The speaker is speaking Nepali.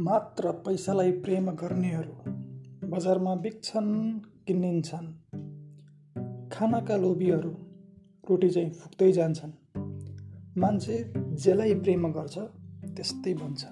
मात्र पैसालाई प्रेम गर्नेहरू बजारमा बिक्छन् किनिन्छन्। खानाका लोभीहरू रोटी चाहिँ फुक्दै जान्छन्। मान्छे जसलाई प्रेम गर्छ त्यस्तै बन्छ।